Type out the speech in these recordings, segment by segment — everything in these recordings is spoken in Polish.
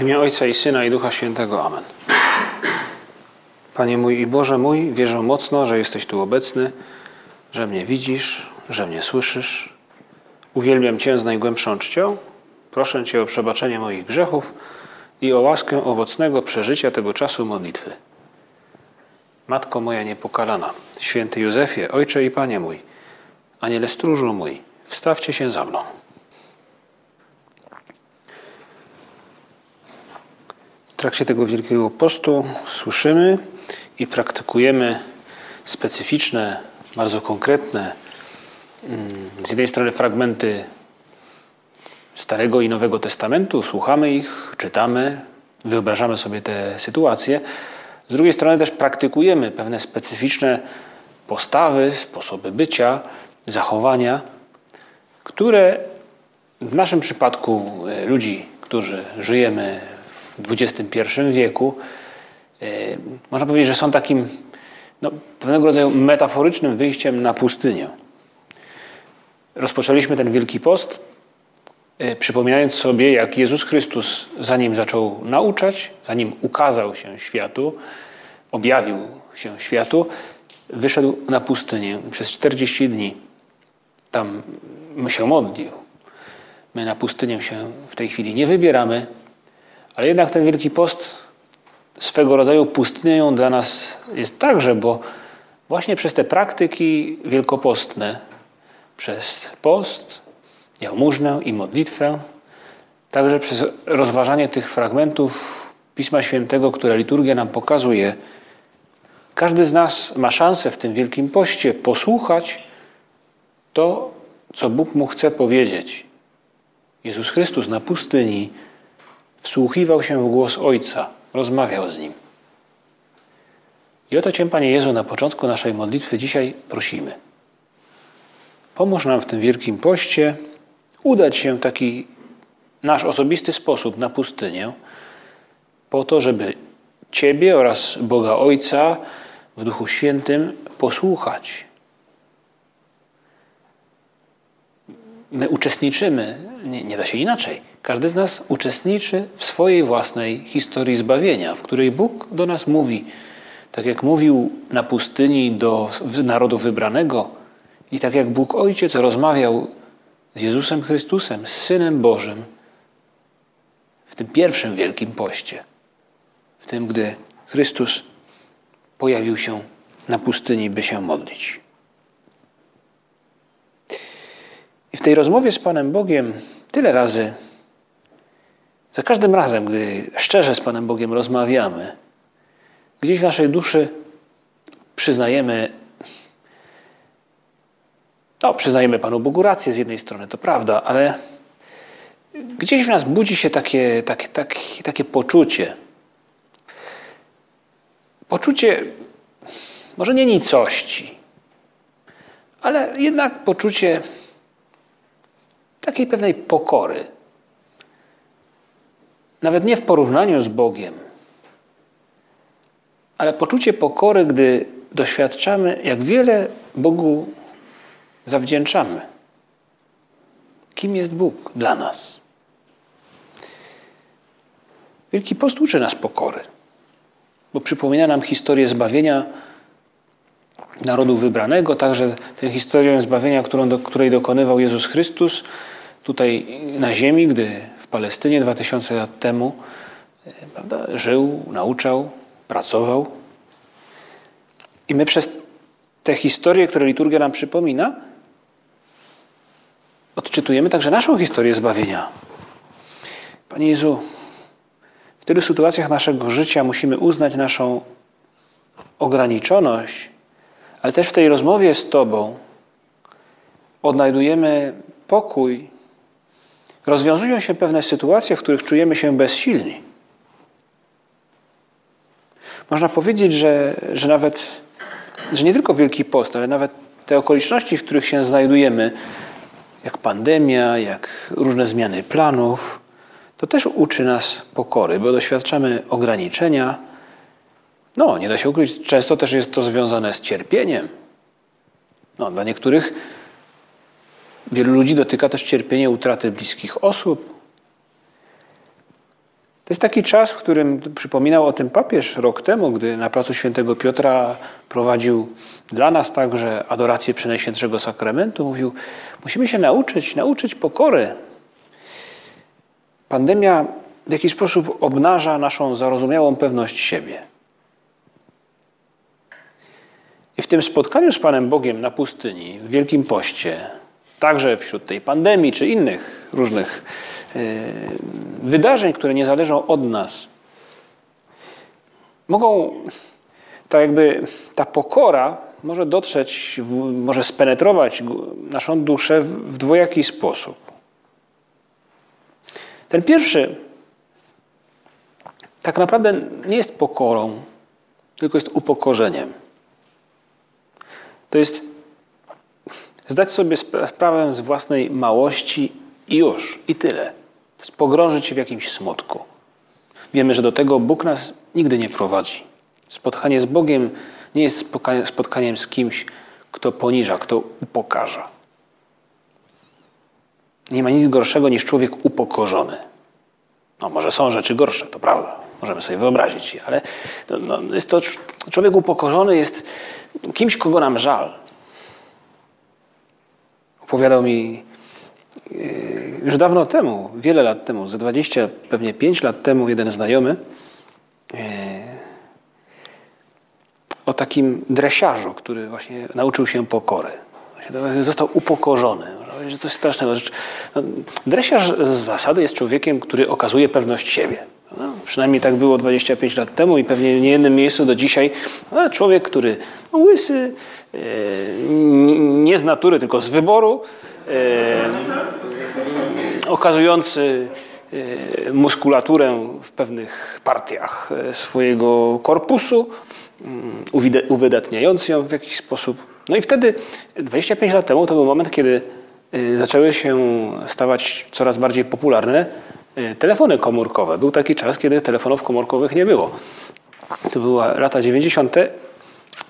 W imię Ojca i Syna i Ducha Świętego. Amen. Panie mój i Boże mój, wierzę mocno, że jesteś tu obecny, że mnie widzisz, że mnie słyszysz. Uwielbiam Cię z najgłębszą czcią. Proszę Cię o przebaczenie moich grzechów i o łaskę owocnego przeżycia tego czasu modlitwy. Matko moja niepokalana, święty Józefie, Ojcze i Panie mój, Aniele stróżu mój, wstawcie się za mną. W trakcie tego Wielkiego Postu słyszymy i praktykujemy specyficzne, bardzo konkretne, mm, z jednej strony fragmenty Starego i Nowego Testamentu, słuchamy ich, czytamy, wyobrażamy sobie te sytuacje. Z drugiej strony też praktykujemy pewne specyficzne postawy, sposoby bycia, zachowania, które w naszym przypadku e, ludzi, którzy żyjemy XXI wieku, e, można powiedzieć, że są takim no, pewnego rodzaju metaforycznym wyjściem na pustynię. Rozpoczęliśmy ten Wielki Post, e, przypominając sobie, jak Jezus Chrystus, zanim zaczął nauczać, zanim ukazał się światu, objawił się światu, wyszedł na pustynię przez 40 dni. Tam się modlił. My na pustynię się w tej chwili nie wybieramy, ale jednak ten Wielki Post swego rodzaju pustynią dla nas jest także, bo właśnie przez te praktyki wielkopostne, przez post, jałmużnę i modlitwę, także przez rozważanie tych fragmentów Pisma Świętego, które liturgia nam pokazuje, każdy z nas ma szansę w tym Wielkim Poście posłuchać to, co Bóg mu chce powiedzieć. Jezus Chrystus na pustyni wsłuchiwał się w głos Ojca, rozmawiał z Nim. I o to Cię, Panie Jezu, na początku naszej modlitwy dzisiaj prosimy. Pomóż nam w tym Wielkim Poście udać się w taki nasz osobisty sposób na pustynię, po to, żeby Ciebie oraz Boga Ojca w Duchu Świętym posłuchać. My uczestniczymy, nie, nie da się inaczej. Każdy z nas uczestniczy w swojej własnej historii zbawienia, w której Bóg do nas mówi, tak jak mówił na pustyni do narodu wybranego i tak jak Bóg Ojciec rozmawiał z Jezusem Chrystusem, z Synem Bożym, w tym pierwszym wielkim poście, w tym, gdy Chrystus pojawił się na pustyni, by się modlić. I w tej rozmowie z Panem Bogiem tyle razy, za każdym razem, gdy szczerze z Panem Bogiem rozmawiamy, gdzieś w naszej duszy przyznajemy, no, przyznajemy Panu Bogu rację z jednej strony, to prawda, ale gdzieś w nas budzi się takie, takie, takie, takie poczucie, poczucie może nie nicości, ale jednak poczucie takiej pewnej pokory. Nawet nie w porównaniu z Bogiem, ale poczucie pokory, gdy doświadczamy, jak wiele Bogu zawdzięczamy. Kim jest Bóg dla nas? Wielki Post uczy nas pokory, bo przypomina nam historię zbawienia narodu wybranego, także tę historię zbawienia, którą, której dokonywał Jezus Chrystus tutaj na ziemi, gdy Palestynie 2000 lat temu e, prawda, żył, nauczał, pracował. I my przez te historie, które liturgia nam przypomina, odczytujemy także naszą historię zbawienia. Panie Jezu, w tylu sytuacjach naszego życia musimy uznać naszą ograniczoność, ale też w tej rozmowie z Tobą odnajdujemy pokój. Rozwiązują się pewne sytuacje, w których czujemy się bezsilni. Można powiedzieć, że, że nawet, że nie tylko Wielki Post, ale nawet te okoliczności, w których się znajdujemy, jak pandemia, jak różne zmiany planów, to też uczy nas pokory, bo doświadczamy ograniczenia. No, nie da się ukryć, często też jest to związane z cierpieniem. No, dla niektórych wielu ludzi dotyka też cierpienie utraty bliskich osób. To jest taki czas, w którym przypominał o tym papież rok temu, gdy na placu Świętego Piotra prowadził dla nas także adorację Przenajświętszego Sakramentu. Mówił, musimy się nauczyć, nauczyć pokory. Pandemia w jakiś sposób obnaża naszą zarozumiałą pewność siebie. I w tym spotkaniu z Panem Bogiem na pustyni, w Wielkim Poście, także wśród tej pandemii czy innych różnych yy, wydarzeń, które nie zależą od nas, mogą, tak jakby ta pokora może dotrzeć, może spenetrować naszą duszę w dwojaki sposób. Ten pierwszy tak naprawdę nie jest pokorą, tylko jest upokorzeniem. To jest zdać sobie sprawę z własnej małości i już, i tyle. To jest pogrążyć się w jakimś smutku. Wiemy, że do tego Bóg nas nigdy nie prowadzi. Spotkanie z Bogiem nie jest spotkaniem z kimś, kto poniża, kto upokarza. Nie ma nic gorszego niż człowiek upokorzony. No może są rzeczy gorsze, to prawda. Możemy sobie wyobrazić, ale no, jest to, człowiek upokorzony jest kimś, kogo nam żal. Opowiadał mi yy, już dawno temu, wiele lat temu, ze 20, pewnie 5 lat temu, jeden znajomy yy, o takim dresiarzu, który właśnie nauczył się pokory. Został upokorzony. Że coś strasznego. No, dresiarz z zasady jest człowiekiem, który okazuje pewność siebie. No, przynajmniej tak było 25 lat temu i pewnie w niejednym miejscu do dzisiaj. No, człowiek, który no, łysy, e, nie z natury, tylko z wyboru, e, okazujący e, muskulaturę w pewnych partiach swojego korpusu, mm, uwydatniający ją w jakiś sposób. No i wtedy, 25 lat temu, to był moment, kiedy zaczęły się stawać coraz bardziej popularne telefony komórkowe. Był taki czas, kiedy telefonów komórkowych nie było. To były lata 90.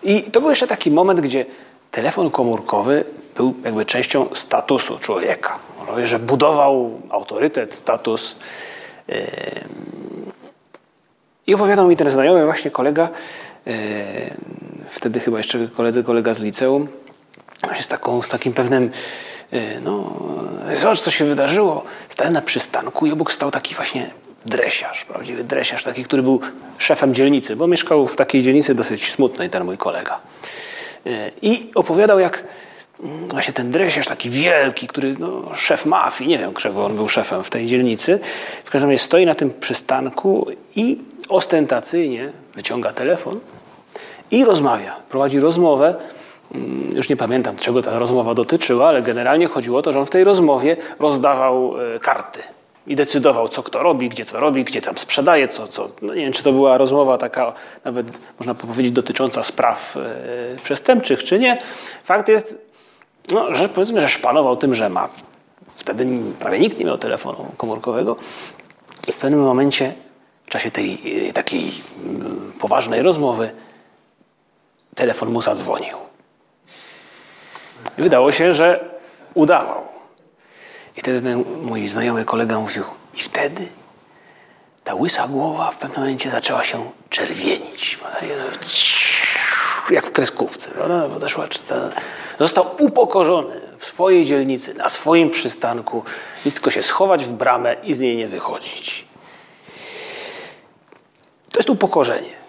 I to był jeszcze taki moment, gdzie telefon komórkowy był jakby częścią statusu człowieka. Że budował autorytet, status. Y, I opowiadał mi ten znajomy właśnie kolega, y, wtedy chyba jeszcze koledzy, kolega z liceum, z, taką, z takim pewnym no, zobacz, co się wydarzyło. Stałem na przystanku i obok stał taki właśnie dresiarz, prawdziwy dresiarz, taki, który był szefem dzielnicy, bo mieszkał w takiej dzielnicy dosyć smutnej, ten mój kolega. E, I opowiadał, jak mm, właśnie ten dresiarz, taki wielki, który, no, szef mafii, nie wiem, czego on był szefem w tej dzielnicy, w każdym razie stoi na tym przystanku i ostentacyjnie wyciąga telefon i rozmawia. Prowadzi rozmowę już nie pamiętam, czego ta rozmowa dotyczyła, ale generalnie chodziło o to, że on w tej rozmowie rozdawał e, karty i decydował, co kto robi, gdzie co robi, gdzie tam sprzedaje, co, co. No nie wiem, czy to była rozmowa taka, nawet można powiedzieć, dotycząca spraw e, przestępczych, czy nie. Fakt jest, no, że powiedzmy, że szpanował tym, że ma. Wtedy prawie nikt nie miał telefonu komórkowego. I w pewnym momencie, w czasie tej e, takiej mm, poważnej rozmowy, telefon mu zadzwonił. I wydało się, że udawał. I wtedy ten mój znajomy kolega mówił, i wtedy ta łysa głowa w pewnym momencie zaczęła się czerwienić. Jak w kreskówce. Został upokorzony w swojej dzielnicy, na swoim przystanku. Nic tylko się schować w bramę i z niej nie wychodzić. To jest upokorzenie.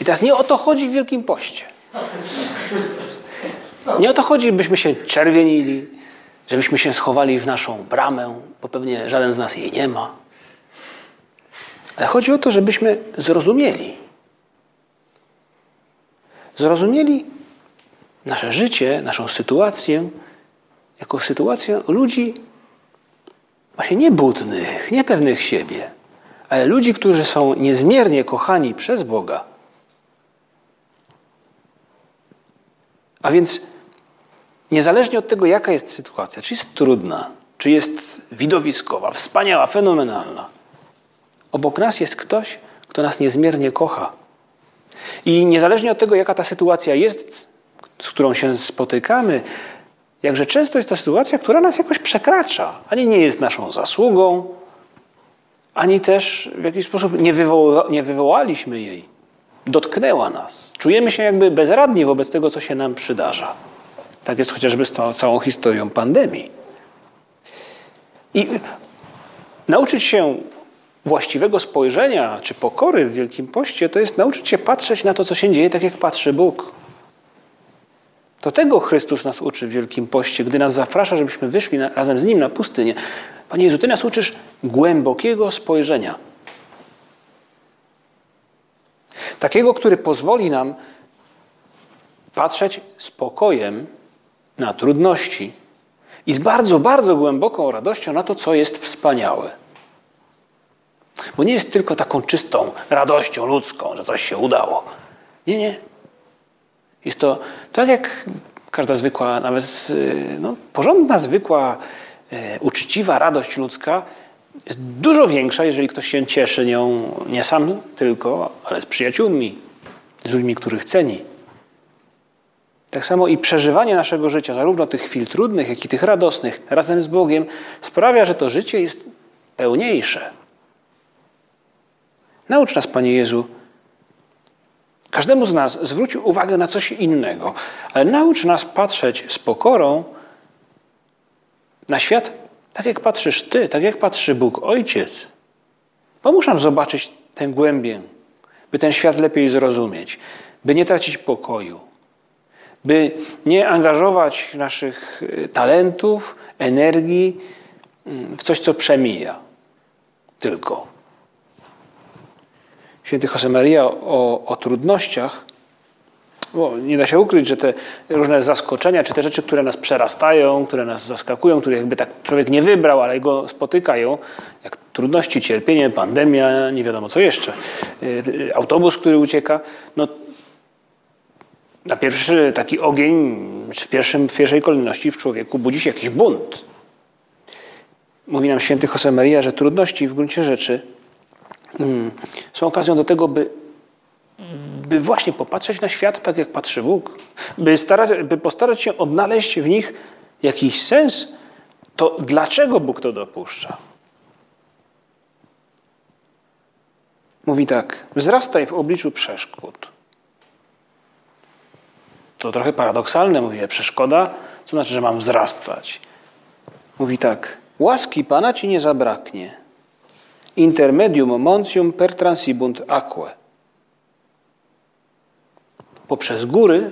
I teraz nie o to chodzi w Wielkim Poście. Nie o to chodzi, byśmy się czerwienili, żebyśmy się schowali w naszą bramę, bo pewnie żaden z nas jej nie ma. Ale chodzi o to, żebyśmy zrozumieli. Zrozumieli nasze życie, naszą sytuację jako sytuację ludzi właśnie niebudnych, niepewnych siebie, ale ludzi, którzy są niezmiernie kochani przez Boga. A więc Niezależnie od tego, jaka jest sytuacja, czy jest trudna, czy jest widowiskowa, wspaniała, fenomenalna, obok nas jest ktoś, kto nas niezmiernie kocha. I niezależnie od tego, jaka ta sytuacja jest, z którą się spotykamy, jakże często jest to sytuacja, która nas jakoś przekracza, ani nie jest naszą zasługą, ani też w jakiś sposób nie, wywoła, nie wywołaliśmy jej. Dotknęła nas. Czujemy się jakby bezradni wobec tego, co się nam przydarza. Tak jest chociażby z tą całą historią pandemii. I nauczyć się właściwego spojrzenia czy pokory w Wielkim Poście, to jest nauczyć się patrzeć na to, co się dzieje, tak jak patrzy Bóg. To tego Chrystus nas uczy w Wielkim Poście, gdy nas zaprasza, żebyśmy wyszli na, razem z Nim na pustynię. Panie Jezu, Ty nas uczysz głębokiego spojrzenia. Takiego, który pozwoli nam patrzeć spokojem na trudności i z bardzo, bardzo głęboką radością na to, co jest wspaniałe. Bo nie jest tylko taką czystą radością ludzką, że coś się udało. Nie, nie. Jest to tak jak każda zwykła, nawet no, porządna, zwykła, e, uczciwa radość ludzka jest dużo większa, jeżeli ktoś się cieszy nią nie sam tylko, ale z przyjaciółmi, z ludźmi, których ceni. Tak samo i przeżywanie naszego życia, zarówno tych chwil trudnych, jak i tych radosnych, razem z Bogiem, sprawia, że to życie jest pełniejsze. Naucz nas, Panie Jezu, każdemu z nas zwróć uwagę na coś innego, ale naucz nas patrzeć z pokorą na świat tak, jak patrzysz Ty, tak jak patrzy Bóg, Ojciec. Pomóż nam zobaczyć tę głębię, by ten świat lepiej zrozumieć, by nie tracić pokoju, by nie angażować naszych y, talentów, energii mm, w coś, co przemija tylko. Święty Josemaria o, o trudnościach, bo nie da się ukryć, że te różne zaskoczenia, czy te rzeczy, które nas przerastają, które nas zaskakują, które jakby tak człowiek nie wybrał, ale go spotykają, jak trudności, cierpienie, pandemia, nie wiadomo co jeszcze, y, autobus, który ucieka, no na pierwszy taki ogień, w, pierwszym, w pierwszej kolejności w człowieku budzi się jakiś bunt. Mówi nam święty Josemaria, że trudności w gruncie rzeczy mm, są okazją do tego, by, by właśnie popatrzeć na świat tak, jak patrzy Bóg, by, starać, by postarać się odnaleźć w nich jakiś sens, to dlaczego Bóg to dopuszcza? Mówi tak, wzrastaj w obliczu przeszkód. To trochę paradoksalne, mówię, przeszkoda, co znaczy, że mam wzrastać. Mówi tak, łaski Pana ci nie zabraknie. Intermedium moncium per transibunt aquae. Poprzez góry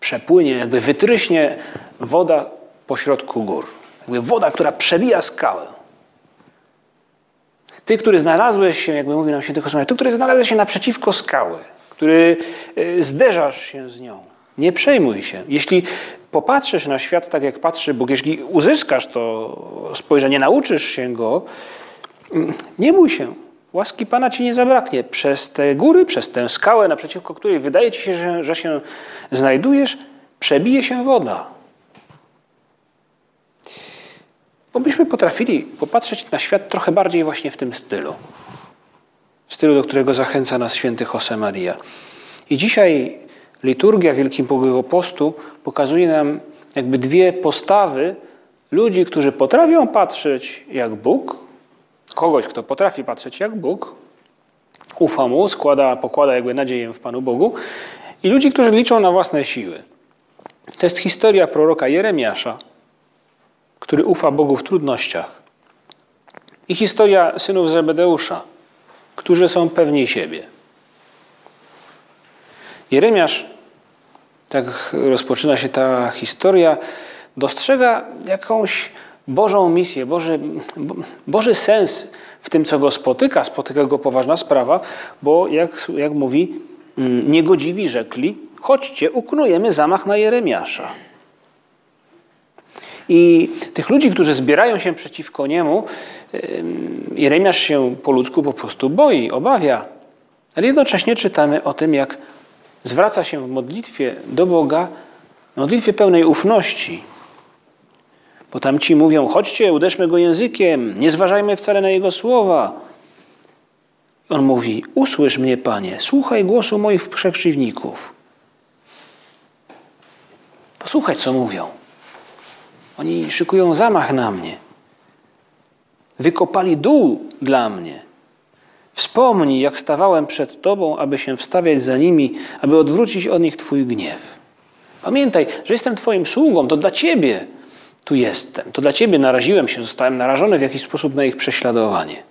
przepłynie, jakby wytryśnie woda pośrodku gór. Jakby woda, która przebija skałę. Ty, który znalazłeś się, jakby mówi nam święty Kosmos, ty, który znalazłeś się naprzeciwko skały, który e, zderzasz się z nią. Nie przejmuj się. Jeśli popatrzysz na świat tak, jak patrzy Bóg, jeśli uzyskasz to spojrzenie, nauczysz się go, mm, nie bój się. Łaski Pana ci nie zabraknie. Przez te góry, przez tę skałę, naprzeciwko której wydaje ci się, że, że się znajdujesz, przebije się woda. Obyśmy potrafili popatrzeć na świat trochę bardziej właśnie w tym stylu w stylu, do którego zachęca nas święty Jose Maria. I dzisiaj liturgia Wielkiego Postu pokazuje nam jakby dwie postawy ludzi, którzy potrafią patrzeć jak Bóg, kogoś, kto potrafi patrzeć jak Bóg, ufa Mu, składa, pokłada jakby nadzieję w Panu Bogu i ludzi, którzy liczą na własne siły. To jest historia proroka Jeremiasza, który ufa Bogu w trudnościach. I historia synów Zebedeusza, którzy są pewni siebie. Jeremiasz, tak rozpoczyna się ta historia, dostrzega jakąś Bożą misję, Boży, Boży sens w tym, co go spotyka. Spotyka go poważna sprawa, bo jak, jak mówi, mm, niegodziwi rzekli, chodźcie, uknujemy zamach na Jeremiasza. I tych ludzi, którzy zbierają się przeciwko niemu, Jeremiasz się po ludzku po prostu boi, obawia. Ale jednocześnie czytamy o tym, jak zwraca się w modlitwie do Boga, modlitwie pełnej ufności. Bo tam ci mówią, chodźcie, uderzmy go językiem, nie zważajmy wcale na jego słowa. On mówi, usłysz mnie, Panie, słuchaj głosu moich przekrzywników. Posłuchaj, co mówią. Oni szykują zamach na mnie. wykopali dół dla mnie. Wspomnij, jak stawałem przed Tobą, aby się wstawiać za nimi, aby odwrócić od nich Twój gniew. Pamiętaj, że jestem Twoim sługą, to dla Ciebie tu jestem. To dla Ciebie naraziłem się, zostałem narażony w jakiś sposób na ich prześladowanie.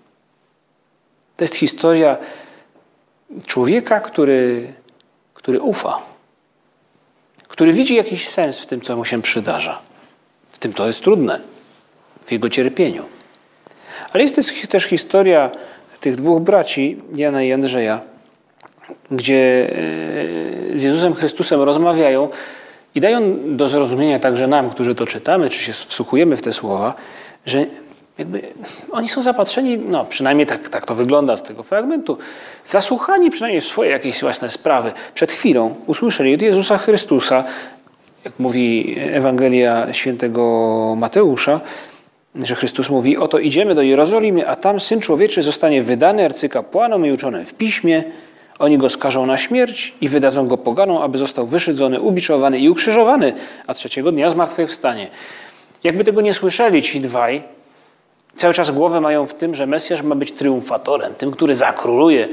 To jest historia człowieka, który, który ufa, który widzi jakiś sens w tym, co mu się przydarza, w tym, co jest trudne, w jego cierpieniu. Ale jest też historia tych dwóch braci, Jana i Andrzeja, gdzie e, z Jezusem Chrystusem rozmawiają i dają do zrozumienia także nam, którzy to czytamy, czy się wsłuchujemy w te słowa, że jakby oni są zapatrzeni, no przynajmniej tak, tak to wygląda z tego fragmentu, zasłuchani przynajmniej w swoje jakieś własne sprawy. Przed chwilą usłyszeli od Jezusa Chrystusa, jak mówi Ewangelia świętego Mateusza, że Chrystus mówi, oto idziemy do Jerozolimy, a tam Syn Człowieczy zostanie wydany arcykapłanom i uczonym w piśmie, oni go skażą na śmierć i wydadzą go poganom, aby został wyszydzony, ubiczowany i ukrzyżowany, a trzeciego dnia zmartwychwstanie. Jakby tego nie słyszeli ci dwaj, cały czas głowę mają w tym, że Mesjasz ma być triumfatorem, tym, który zakróluje.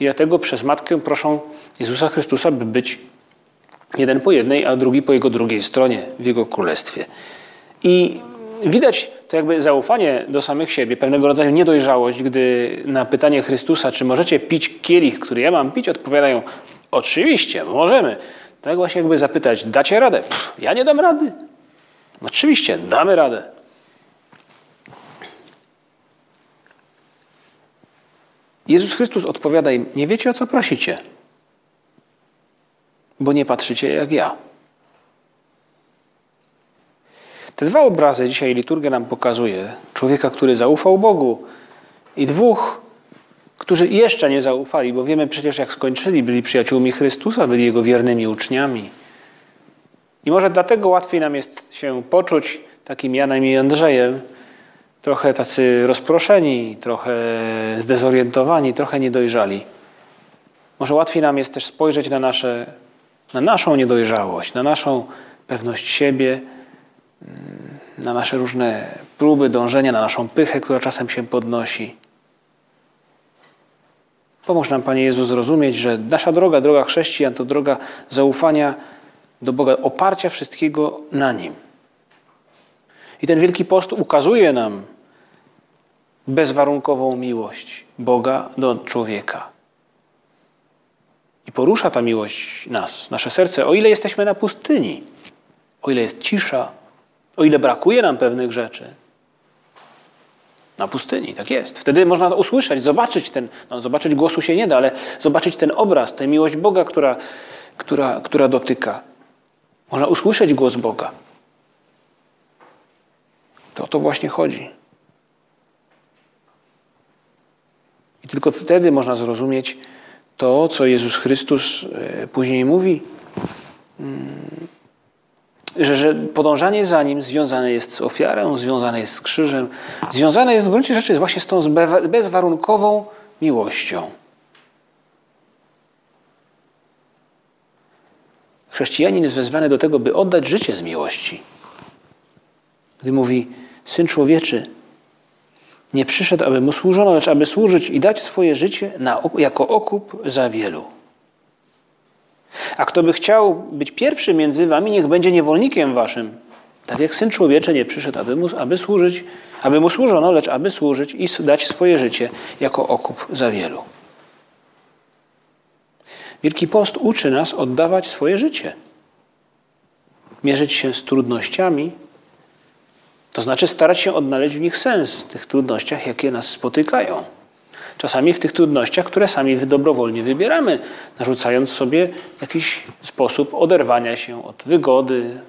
I dlatego przez Matkę proszą Jezusa Chrystusa, by być jeden po jednej, a drugi po jego drugiej stronie w jego królestwie. I widać to jakby zaufanie do samych siebie, pewnego rodzaju niedojrzałość, gdy na pytanie Chrystusa, czy możecie pić kielich, który ja mam pić, odpowiadają, oczywiście, możemy. Tak właśnie jakby zapytać, dacie radę? Pff, ja nie dam rady. Oczywiście, damy radę. Jezus Chrystus odpowiada im, nie wiecie o co prosicie, bo nie patrzycie jak ja. Te dwa obrazy dzisiaj liturgia nam pokazuje. Człowieka, który zaufał Bogu i dwóch, którzy jeszcze nie zaufali, bo wiemy przecież jak skończyli, byli przyjaciółmi Chrystusa, byli Jego wiernymi uczniami. I może dlatego łatwiej nam jest się poczuć takim Janem i Andrzejem, trochę tacy rozproszeni, trochę zdezorientowani, trochę niedojrzali. Może łatwiej nam jest też spojrzeć na, nasze, na naszą niedojrzałość, na naszą pewność siebie, na nasze różne próby, dążenia, na naszą pychę, która czasem się podnosi. Pomóż nam, Panie Jezu, zrozumieć, że nasza droga, droga chrześcijan, to droga zaufania do Boga, oparcia wszystkiego na Nim. I ten Wielki Post ukazuje nam bezwarunkową miłość Boga do człowieka. Porusza ta miłość nas, nasze serce, o ile jesteśmy na pustyni, o ile jest cisza, o ile brakuje nam pewnych rzeczy. Na pustyni, tak jest. Wtedy można usłyszeć, zobaczyć ten, no zobaczyć głosu się nie da, ale zobaczyć ten obraz, tę miłość Boga, która, która, która dotyka. Można usłyszeć głos Boga. To o to właśnie chodzi. I tylko wtedy można zrozumieć to, co Jezus Chrystus e, później mówi mm, że, że podążanie za nim związane jest z ofiarą, związane jest z krzyżem, związane jest w gruncie rzeczy właśnie z tą bezwarunkową miłością. Chrześcijanin jest wezwany do tego, by oddać życie z miłości. Gdy mówi, Syn Człowieczy nie przyszedł, aby mu służono, lecz aby służyć i dać swoje życie na, jako okup za wielu. A kto by chciał być pierwszy między wami, niech będzie niewolnikiem waszym. Tak jak Syn Człowieczy nie przyszedł, aby mu, aby służyć, aby mu służono, lecz aby służyć i dać swoje życie jako okup za wielu. Wielki Post uczy nas oddawać swoje życie. Mierzyć się z trudnościami, to znaczy starać się odnaleźć w nich sens, w tych trudnościach, jakie nas spotykają. Czasami w tych trudnościach, które sami dobrowolnie wybieramy, narzucając sobie jakiś sposób oderwania się od wygody,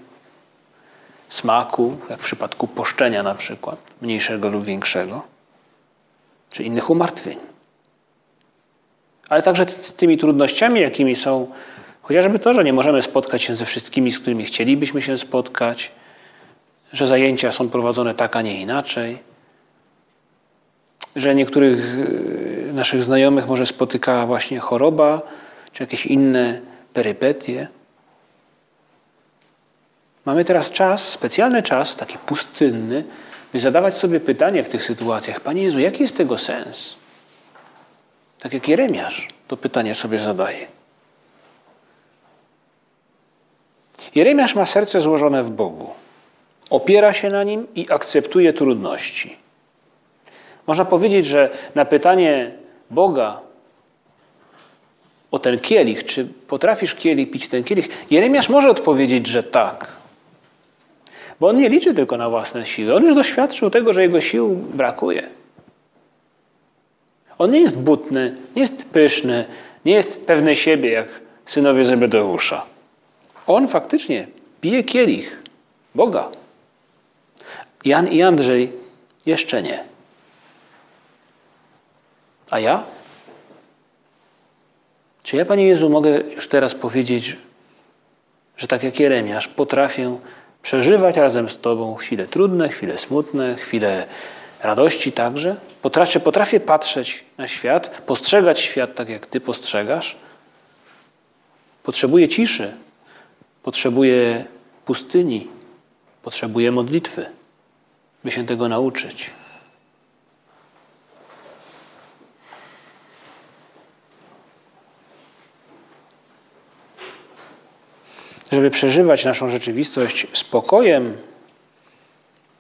smaku, jak w przypadku poszczenia na przykład, mniejszego lub większego, czy innych umartwień. Ale także z tymi trudnościami, jakimi są chociażby to, że nie możemy spotkać się ze wszystkimi, z którymi chcielibyśmy się spotkać, że zajęcia są prowadzone tak, a nie inaczej, że niektórych e, naszych znajomych może spotykała właśnie choroba, czy jakieś inne perypetie. Mamy teraz czas, specjalny czas, taki pustynny, by zadawać sobie pytanie w tych sytuacjach: Panie Jezu, jaki jest tego sens? Tak jak Jeremiasz to pytanie sobie zadaje. Jeremiasz ma serce złożone w Bogu. Opiera się na nim i akceptuje trudności. Można powiedzieć, że na pytanie Boga o ten kielich, czy potrafisz kielich pić ten kielich, Jeremiasz może odpowiedzieć, że tak. Bo on nie liczy tylko na własne siły. On już doświadczył tego, że jego sił brakuje. On nie jest butny, nie jest pyszny, nie jest pewny siebie jak synowie Zebedeusza. On faktycznie pije kielich Boga. Jan i Andrzej jeszcze nie. A ja? Czy ja, Panie Jezu, mogę już teraz powiedzieć, że tak jak Jeremiasz, potrafię przeżywać razem z Tobą chwile trudne, chwile smutne, chwile radości także? Potrafię, potrafię patrzeć na świat, postrzegać świat tak, jak Ty postrzegasz? Potrzebuję ciszy, potrzebuję pustyni, potrzebuję modlitwy, by się tego nauczyć. żeby przeżywać naszą rzeczywistość spokojem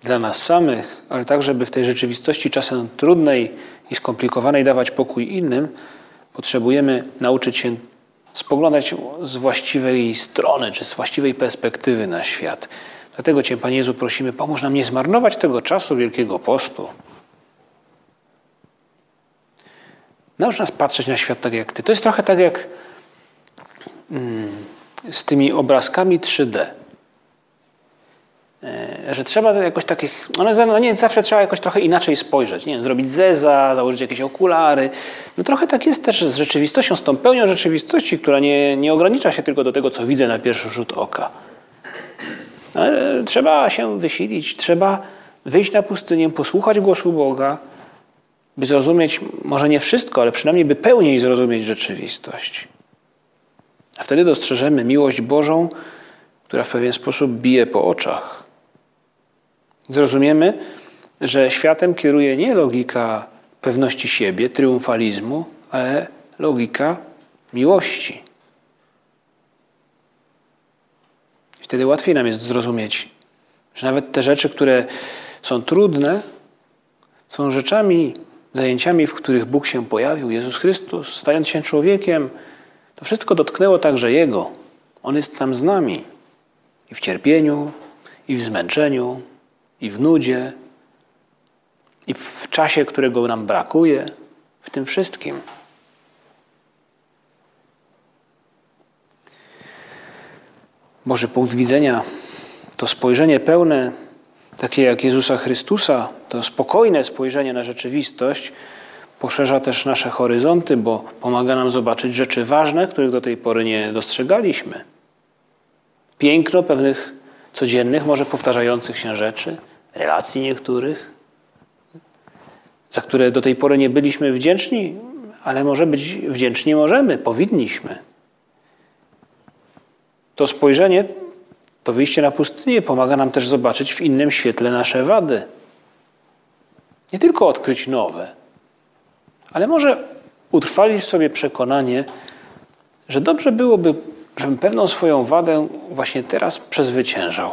dla nas samych, ale tak, żeby w tej rzeczywistości czasem trudnej i skomplikowanej dawać pokój innym, potrzebujemy nauczyć się spoglądać z właściwej strony, czy z właściwej perspektywy na świat. Dlatego Cię, Panie Jezu, prosimy, pomóż nam nie zmarnować tego czasu Wielkiego Postu. Naucz nas patrzeć na świat tak jak Ty. To jest trochę tak jak... Hmm, z tymi obrazkami 3D. E, że trzeba jakoś takich, no nie, zawsze trzeba jakoś trochę inaczej spojrzeć, nie zrobić zeza, założyć jakieś okulary. No trochę tak jest też z rzeczywistością, z tą pełnią rzeczywistości, która nie, nie ogranicza się tylko do tego, co widzę na pierwszy rzut oka. Ale trzeba się wysilić, trzeba wyjść na pustynię, posłuchać głosu Boga, by zrozumieć może nie wszystko, ale przynajmniej by pełniej zrozumieć rzeczywistość. A wtedy dostrzeżemy miłość Bożą, która w pewien sposób bije po oczach. Zrozumiemy, że światem kieruje nie logika pewności siebie, triumfalizmu, ale logika miłości. Wtedy łatwiej nam jest zrozumieć, że nawet te rzeczy, które są trudne, są rzeczami, zajęciami, w których Bóg się pojawił, Jezus Chrystus, stając się człowiekiem, to wszystko dotknęło także Jego. On jest tam z nami. I w cierpieniu, i w zmęczeniu, i w nudzie, i w czasie, którego nam brakuje, w tym wszystkim. Boży punkt widzenia to spojrzenie pełne, takie jak Jezusa Chrystusa, to spokojne spojrzenie na rzeczywistość, poszerza też nasze horyzonty, bo pomaga nam zobaczyć rzeczy ważne, których do tej pory nie dostrzegaliśmy. Piękno pewnych codziennych, może powtarzających się rzeczy, relacji niektórych, za które do tej pory nie byliśmy wdzięczni, ale może być wdzięczni możemy, powinniśmy. To spojrzenie, to wyjście na pustynię pomaga nam też zobaczyć w innym świetle nasze wady. Nie tylko odkryć nowe, ale może utrwalić w sobie przekonanie, że dobrze byłoby, żebym pewną swoją wadę właśnie teraz przezwyciężał.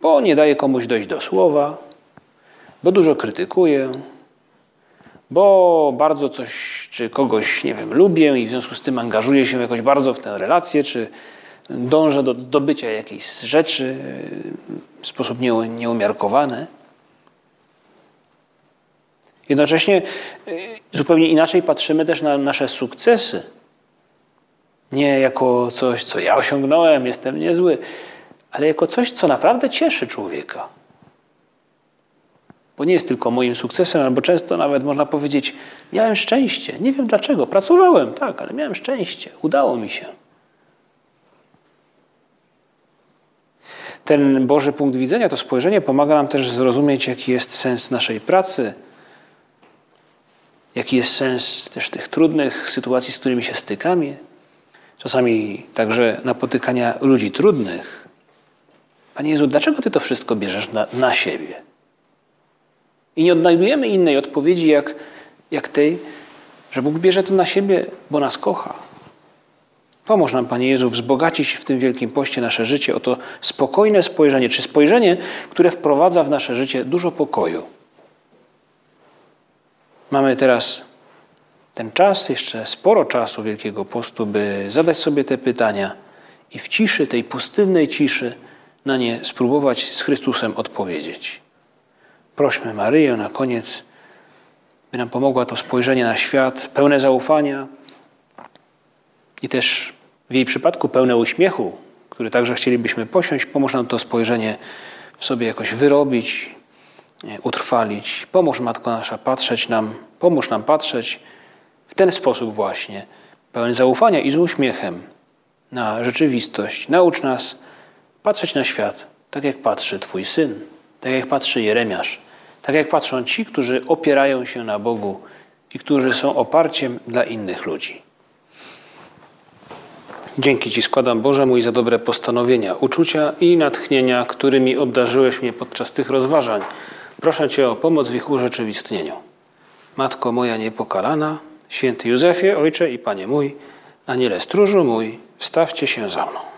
Bo nie daję komuś dojść do słowa, bo dużo krytykuję, bo bardzo coś czy kogoś, nie wiem, lubię i w związku z tym angażuję się jakoś bardzo w tę relację, czy dążę do dobycia jakiejś rzeczy w sposób nieumiarkowany. Jednocześnie y, zupełnie inaczej patrzymy też na nasze sukcesy. Nie jako coś, co ja osiągnąłem, jestem niezły, ale jako coś, co naprawdę cieszy człowieka. Bo nie jest tylko moim sukcesem, albo często nawet można powiedzieć, miałem szczęście. Nie wiem dlaczego, pracowałem, tak, ale miałem szczęście, udało mi się. Ten Boży punkt widzenia, to spojrzenie pomaga nam też zrozumieć, jaki jest sens naszej pracy, jaki jest sens też tych trudnych sytuacji, z którymi się stykamy, czasami także napotykania ludzi trudnych. Panie Jezu, dlaczego Ty to wszystko bierzesz na, na siebie? I nie odnajdujemy innej odpowiedzi jak, jak tej, że Bóg bierze to na siebie, bo nas kocha. Pomóż nam, Panie Jezu, wzbogacić w tym wielkim poście nasze życie o to spokojne spojrzenie, czy spojrzenie, które wprowadza w nasze życie dużo pokoju. Mamy teraz ten czas, jeszcze sporo czasu Wielkiego Postu, by zadać sobie te pytania i w ciszy, tej pustynnej ciszy, na nie spróbować z Chrystusem odpowiedzieć. Prośmy Maryję na koniec, by nam pomogła to spojrzenie na świat pełne zaufania i też w jej przypadku pełne uśmiechu, który także chcielibyśmy posiąść. Pomóż nam to spojrzenie w sobie jakoś wyrobić, utrwalić. Pomóż Matko Nasza patrzeć nam, pomóż nam patrzeć w ten sposób właśnie, pełen zaufania i z uśmiechem na rzeczywistość. Naucz nas patrzeć na świat tak, jak patrzy Twój Syn, tak jak patrzy Jeremiasz, tak jak patrzą ci, którzy opierają się na Bogu i którzy są oparciem dla innych ludzi. Dzięki Ci składam, Boże mój, za dobre postanowienia, uczucia i natchnienia, którymi obdarzyłeś mnie podczas tych rozważań. Proszę Cię o pomoc w ich urzeczywistnieniu. Matko moja niepokalana, święty Józefie, Ojcze i Panie mój, Aniele stróżu mój, wstawcie się za mną.